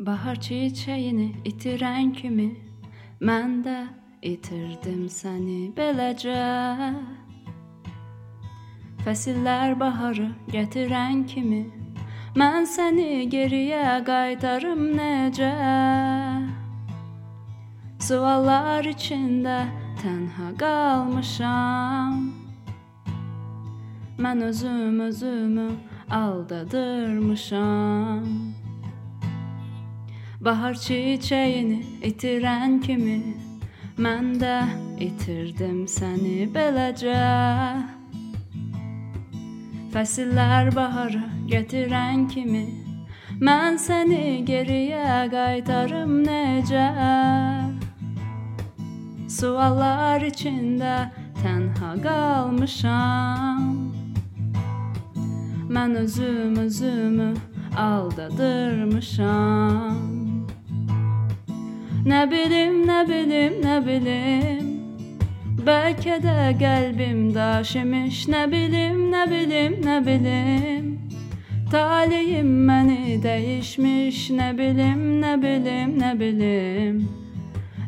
Bahar çiçeğini itiren kimi? Mən də itirdim səni beləcə Fəsillər baharı gətirən kimi? Mən səni geriyə qaytarım necə? Suallar içində tənha qalmışam Mən özüm özümü aldadırmışam Bahar çiçeğini itirən kimi? Mən də itirdim səni beləcə Fəsillər baharı gətirən kimi? Mən səni geriyə qaytarım necə Suallar içində tənha qalmışam Mən özüm özümü aldadırmışam Nə bilim, nə bilim, nə bilim Bəlkə də qəlbim daş imiş Nə bilim, nə bilim, nə bilim Taleyim məni dəyişmiş Nə bilim, nə bilim, nə bilim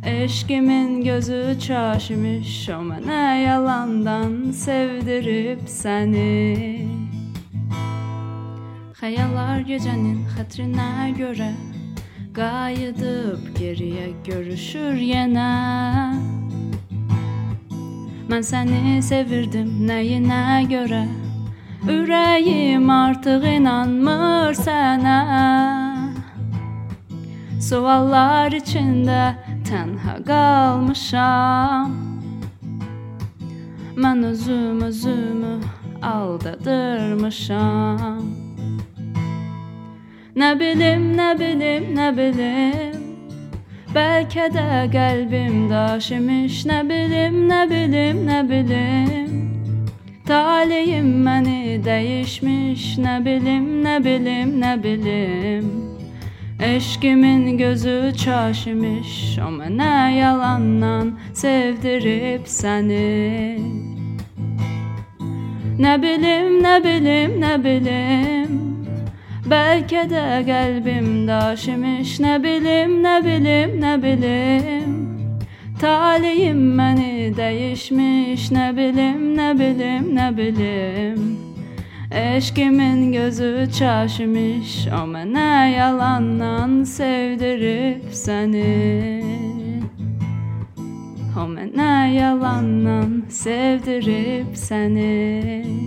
Eşqimin gözü çaş imiş O mənə yalandan sevdirib səni Xəyallar gecənin xətrinə görə Qayıdıb geriyə görüşür yenə Mən səni sevirdim nəyinə görə Ürəyim artıq inanmır sənə Suallar içində tənha qalmışam Mən özüm özümü aldadırmışam Nə bilim, nə bilim, nə bilim Bəlkə də qəlbim daş imiş Nə bilim, nə bilim, nə bilim Taleyim məni dəyişmiş Nə bilim, nə bilim, nə bilim Eşqimin gözü çaş imiş O mənə yalandan sevdirib səni Nə bilim, nə bilim, nə bilim Belki de kalbim daşimiş ne bilim ne bilim ne bilim Talihim beni değişmiş ne bilim ne bilim ne bilim Eşkimin gözü çaşmış o mene yalandan sevdirip seni. O mene yalandan sevdirip seni.